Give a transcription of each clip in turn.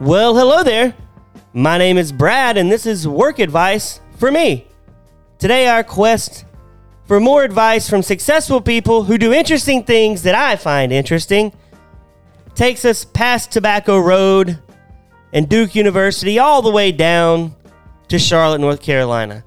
Well, hello there. My name is Brad, and this is work advice for me. Today, our quest for more advice from successful people who do interesting things that I find interesting takes us past Tobacco Road and Duke University all the way down to Charlotte, North Carolina.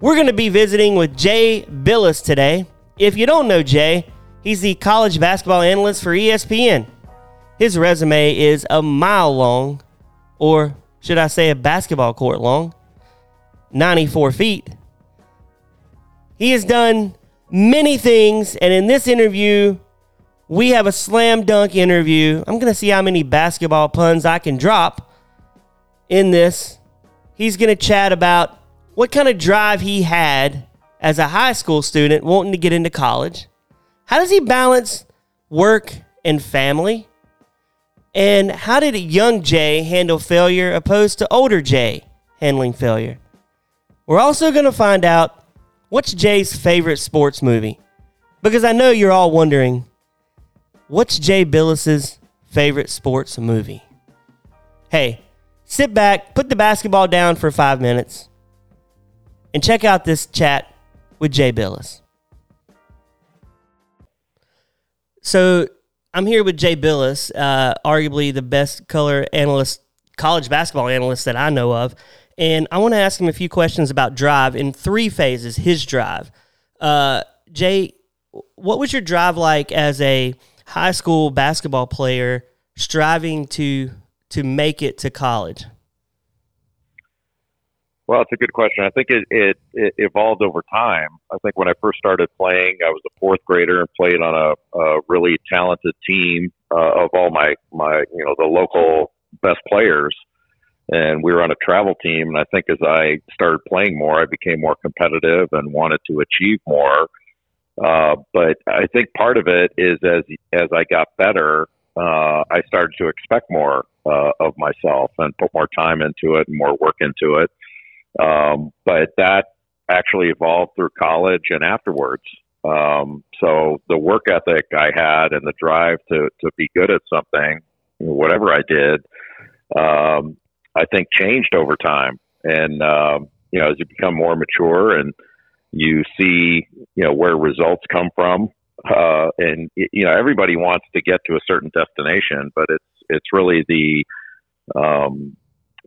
We're going to be visiting with Jay Bilas today. If you don't know Jay, he's the college basketball analyst for ESPN. His resume is a mile long, or should I say a basketball court long, 94 feet. He has done many things, and in this interview, we have a slam dunk interview. I'm going to see how many basketball puns I can drop in this. He's going to chat about what kind of drive he had as a high school student wanting to get into college. How does he balance work and family? And how did young Jay handle failure opposed to older Jay handling failure? We're also going to find out what's Jay's favorite sports movie. Because I know you're all wondering, what's Jay Bilas's favorite sports movie? Hey, sit back, put the basketball down for five minutes, and check out this chat with Jay Bilas. So I'm here with Jay Bilas, uh, arguably the best color analyst, college basketball analyst that I know of. And I want to ask him a few questions about drive in three phases, his drive. Uh, Jay, what was your drive like as a high school basketball player striving to to make it to college? Well, it's a good question. I think it, it, it evolved over time. I think when I first started playing, I was a fourth grader and played on a, a really talented team uh, of all my my you know the local best players, and we were on a travel team. And I think as I started playing more, I became more competitive and wanted to achieve more. Uh, but I think part of it is as as I got better, uh, I started to expect more uh, of myself and put more time into it and more work into it um, but that actually evolved through college and afterwards. Um, so the work ethic I had and the drive to, to be good at something, whatever I did, um, I think changed over time. And, um, you know, as you become more mature and you see, you know, where results come from, uh, and, you know, everybody wants to get to a certain destination, but it's, it's really the, um,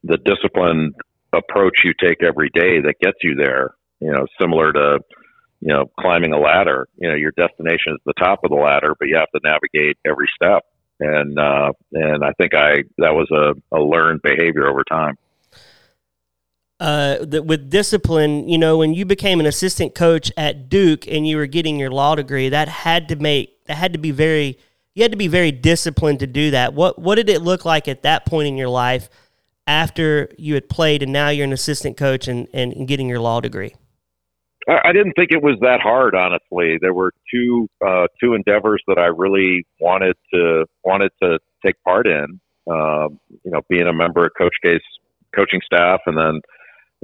the discipline approach you take every day that gets you there. You know, similar to you know climbing a ladder. You know, your destination is the top of the ladder, but you have to navigate every step. And uh, and I think I that was a, a learned behavior over time. Uh, that with discipline, you know, when you became an assistant coach at Duke and you were getting your law degree, that had to make that had to be very you had to be very disciplined to do that. What what did it look like at that point in your life? After you had played and now you're an assistant coach and, and, getting your law degree? I didn't think it was that hard, honestly. There were two uh, two endeavors that I really wanted to wanted to take part in. Uh, you know, being a member of Coach K's coaching staff, and then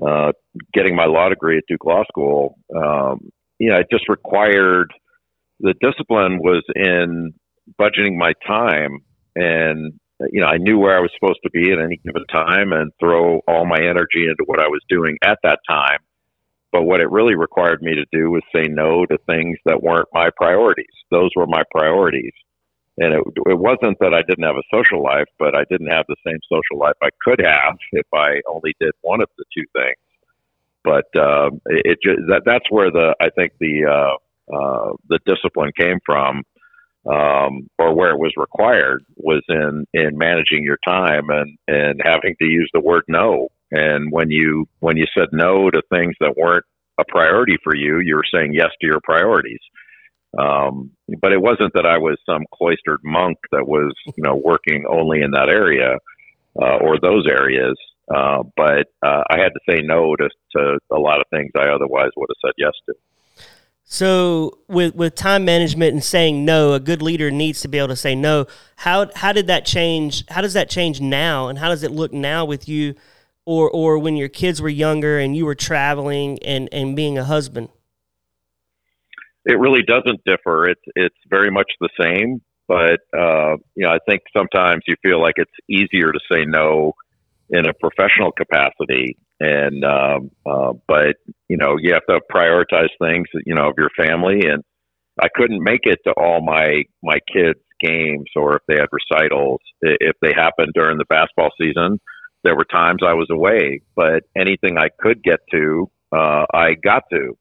uh, getting my law degree at Duke Law School. Um, you know, it just required the discipline was in budgeting my time and you know, I knew where I was supposed to be at any given time and throw all my energy into what I was doing at that time. But what it really required me to do was say no to things that weren't my priorities. Those were my priorities. And it, it wasn't that I didn't have a social life, but I didn't have the same social life I could have if I only did one of the two things. But uh, it, it just, that that's where the I think the uh, uh, the discipline came from um, or where it was required was in in managing your time and and having to use the word no. And when you when you said no to things that weren't a priority for you, you were saying yes to your priorities. Um, but it wasn't that I was some cloistered monk that was you know working only in that area uh, or those areas. Uh, but uh, I had to say no to, to a lot of things I otherwise would have said yes to. So with with time management and saying no, a good leader needs to be able to say no. How how did that change? How does that change now, and how does it look now with you, or or when your kids were younger and you were traveling and and being a husband? It really doesn't differ. It's it's very much the same. but uh, you know, I think sometimes you feel like it's easier to say no in a professional capacity, and um, uh, but you know, you have to prioritize things, you know, of your family. And I couldn't make it to all my my kids' games, or if they had recitals, if they happened during the basketball season. There were times I was away, but anything I could get to, uh, I got to.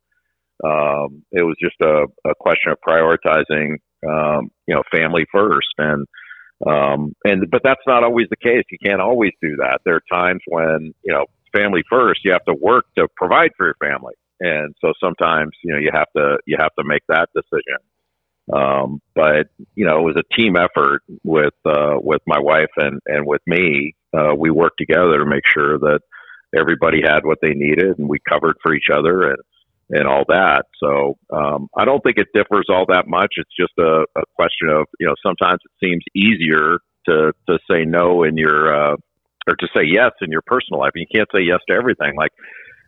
Um, it was just a, a question of prioritizing um, you know, family first. And, um, and, but that's not always the case. You can't always do that. There are times when, you know, family first, you have to work to provide for your family. And so sometimes, you know, you have to, you have to make that decision. Um, but you know, it was a team effort with, uh, with my wife and, and with me. Uh, we worked together to make sure that everybody had what they needed and we covered for each other. And, and all that. So um, I don't think it differs all that much. It's just a, a question of you know sometimes it seems easier to to say no in your uh, or to say yes in your personal life. You can't say yes to everything. Like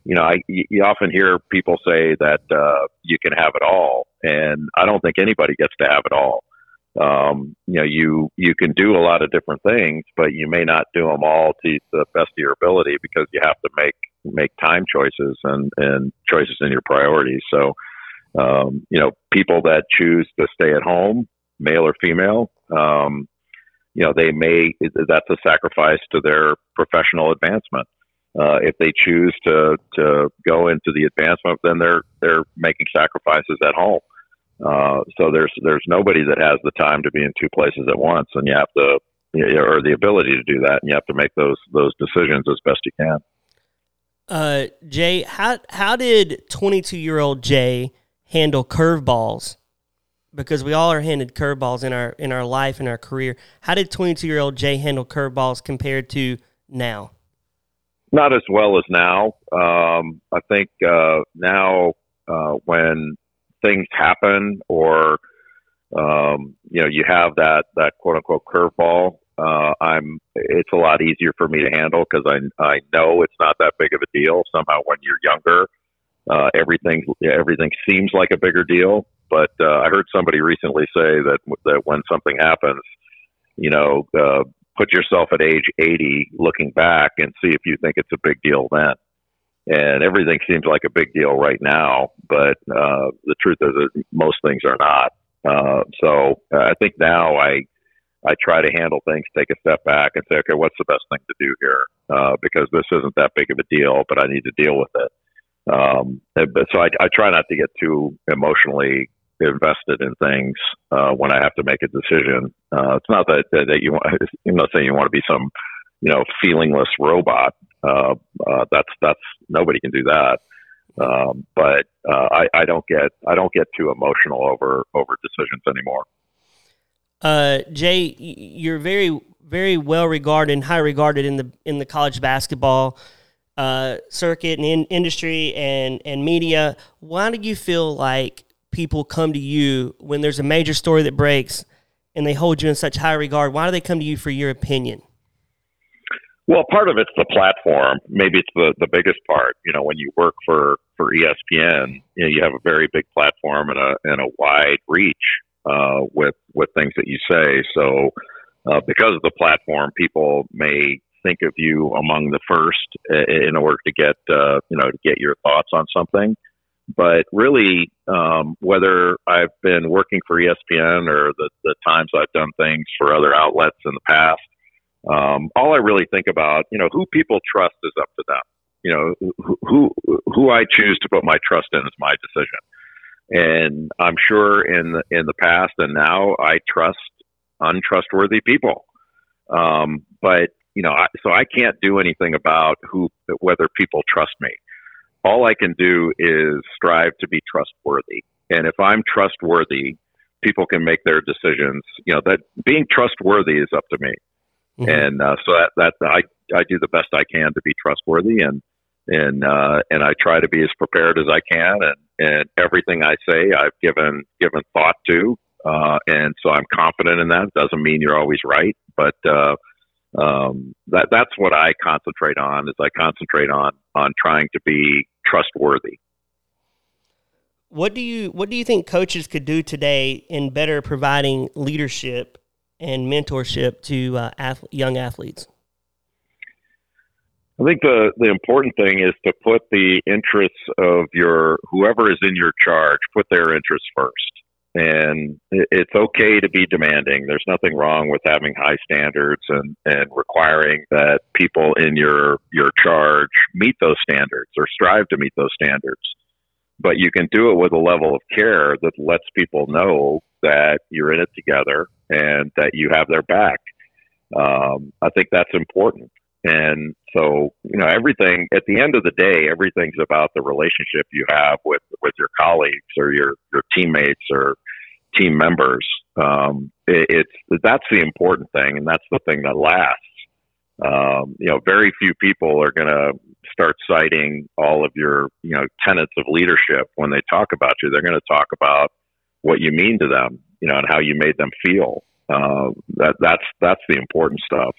you know, I you often hear people say that uh, you can have it all, and I don't think anybody gets to have it all um, you know, you you can do a lot of different things, but you may not do them all to the best of your ability because you have to make make time choices and and choices in your priorities. So, um, you know, people that choose to stay at home, male or female, um, you know, they may that's a sacrifice to their professional advancement. Uh, if they choose to to go into the advancement, then they're they're making sacrifices at home. Uh, so there's there's nobody that has the time to be in two places at once, and you have to, or the ability to do that, and you have to make those those decisions as best you can. Uh, Jay, how how did 22 year old Jay handle curveballs? Because we all are handed curveballs in our in our life in our career. How did 22 year old Jay handle curveballs compared to now? Not as well as now. Um, I think uh, now uh, when things happen or um, you know you have that that quote unquote curveball uh, I'm it's a lot easier for me to handle because I I know it's not that big of a deal. Somehow, when you're younger, uh, everything everything seems like a bigger deal. But uh, I heard somebody recently say that that when something happens, you know, uh, put yourself at age 80, looking back, and see if you think it's a big deal then and everything seems like a big deal right now, but uh, the truth is that most things are not. Uh, so uh, I think now I I try to handle things, take a step back, and say, okay, what's the best thing to do here? Uh, because this isn't that big of a deal, but I need to deal with it. Um, but so I, I try not to get too emotionally invested in things uh, when I have to make a decision. Uh, it's not that, that, that you want. I'm not saying you want to be some you know feelingless robot, uh, uh, that's that's nobody can do that. Um, but uh, I, I don't get I don't get too emotional over over decisions anymore. Uh, Jay, you're very very well regarded and high regarded in the in the college basketball uh, circuit and in industry and and media. Why do you feel like people come to you when there's a major story that breaks and they hold you in such high regard? Why do they come to you for your opinion? Well, part of it's the platform. Maybe it's the, the biggest part. You know, when you work for, for ESPN, you know, you have a very big platform and a, and a wide reach, uh, with, with things that you say. So, uh, because of the platform, people may think of you among the first in order to get, uh, you know, to get your thoughts on something. But really, um, whether I've been working for ESPN or the, the times I've done things for other outlets in the past, um, all I really think about, you know, who people trust is up to them. You know, who who I choose to put my trust in is my decision. And I'm sure in the, in the past and now I trust untrustworthy people. Um, but you know, I, so I can't do anything about who whether people trust me. All I can do is strive to be trustworthy. And if I'm trustworthy, people can make their decisions. You know, that being trustworthy is up to me. Mm-hmm. And uh, so that, that I, I do the best I can to be trustworthy and, and, uh, and I try to be as prepared as I can. And, and everything I say, I've given, given thought to. Uh, and so I'm confident in that. It Doesn't mean you're always right, but, uh, um, that, that's what I concentrate on is I concentrate on, on trying to be trustworthy. what do you what do you think coaches could do today in better providing leadership and mentorship to uh, ath- young athletes? I think the the important thing is to put the interests of your whoever is in your charge, put their interests first. And it's okay to be demanding. There's nothing wrong with having high standards and, and requiring that people in your your charge meet those standards or strive to meet those standards. But you can do it with a level of care that lets people know that you're in it together and that you have their back. Um, I think that's important. And so, you know, everything at the end of the day, everything's about the relationship you have with with your colleagues or your your teammates or team members. Um, it, it's that's the important thing, and that's the thing that lasts. Um, you know, very few people are going to start citing all of your you know tenets of leadership when they talk about you. They're going to talk about what you mean to them, you know, and how you made them feel. Uh, that that's that's the important stuff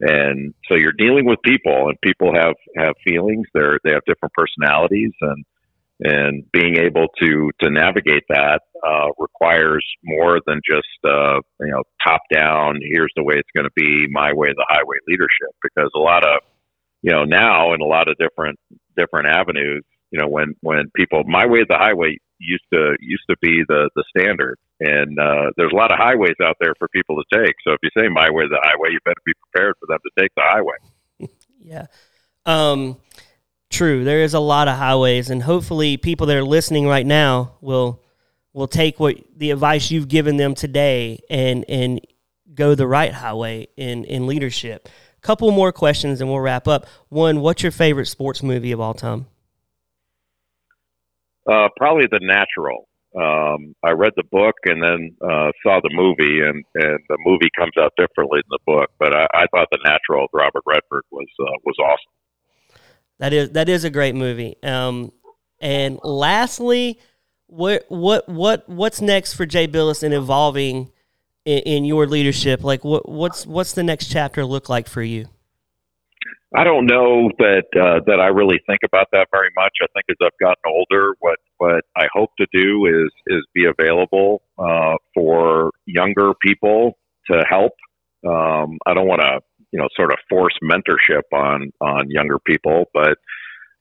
and so you're dealing with people and people have have feelings they're they have different personalities and and being able to to navigate that uh, requires more than just uh, you know top down here's the way it's going to be my way the highway leadership because a lot of you know now in a lot of different different avenues you know when when people my way the highway used to used to be the the standard and uh, there's a lot of highways out there for people to take. So if you say my way the highway, you better be prepared for them to take the highway. yeah. Um, true. There is a lot of highways, and hopefully, people that are listening right now will will take what the advice you've given them today and and go the right highway in in leadership. Couple more questions, and we'll wrap up. One, what's your favorite sports movie of all time? Uh, probably The Natural um, I read the book and then uh, saw the movie, and, and the movie comes out differently than the book. But I, I thought the Natural Robert Redford was uh, was awesome. That is that is a great movie. Um, and lastly, what what what what's next for Jay Bilas in evolving in, in your leadership? Like what what's what's the next chapter look like for you? I don't know that uh, that I really think about that very much. I think as I've gotten older, what what I hope to do is is be available uh, for younger people to help. Um, I don't want to you know sort of force mentorship on on younger people, but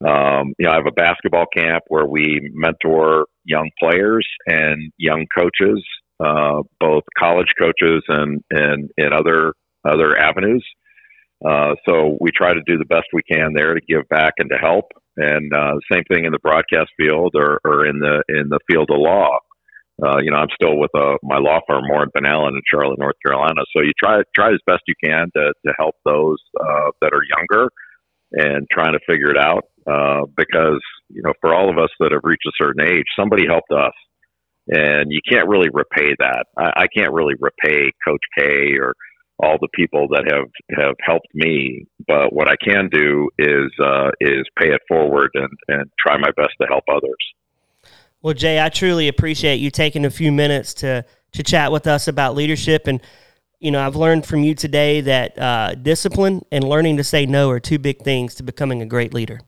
um, you know I have a basketball camp where we mentor young players and young coaches, uh, both college coaches and and in other other avenues. Uh, so we try to do the best we can there to give back and to help. And uh, same thing in the broadcast field or, or in the in the field of law. Uh, you know, I'm still with uh, my law firm, Moore and Allen in Charlotte, North Carolina. So you try try as best you can to to help those uh, that are younger and trying to figure it out. Uh, because you know, for all of us that have reached a certain age, somebody helped us, and you can't really repay that. I, I can't really repay Coach K or all the people that have have helped me. But what I can do is uh, is pay it forward and and try my best to help others. Well, Jay, I truly appreciate you taking a few minutes to to chat with us about leadership and. You know, I've learned from you today that uh, discipline and learning to say no are two big things to becoming a great leader.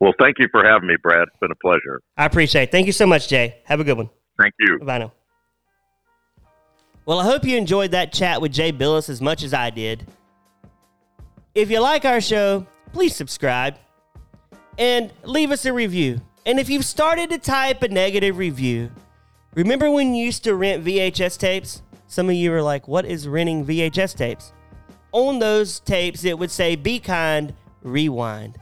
Well, thank you for having me, Brad. It's been a pleasure. I appreciate it. Thank you so much, Jay. Have a good one. Thank you. Bye now. Well, I hope you enjoyed that chat with Jay Bilas as much as I did. If you like our show, please subscribe and leave us a review. And if you've started to type a negative review, remember when you used to rent VHS tapes? Some of you are like, what is renting VHS tapes? On those tapes, it would say, Be kind, rewind.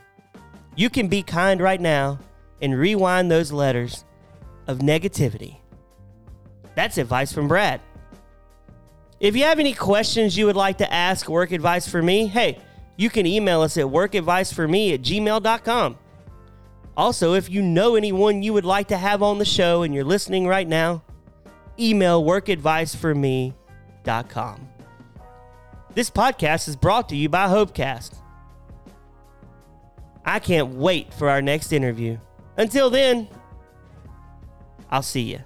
You can be kind right now and rewind those letters of negativity. That's advice from Brad. If you have any questions you would like to ask Work Advice for Me, hey, you can email us at workadviceforme at gmail.com. Also, if you know anyone you would like to have on the show and you're listening right now, email workadviceforme.com. This podcast is brought to you by Hopecast. I can't wait for our next interview. Until then, I'll see you.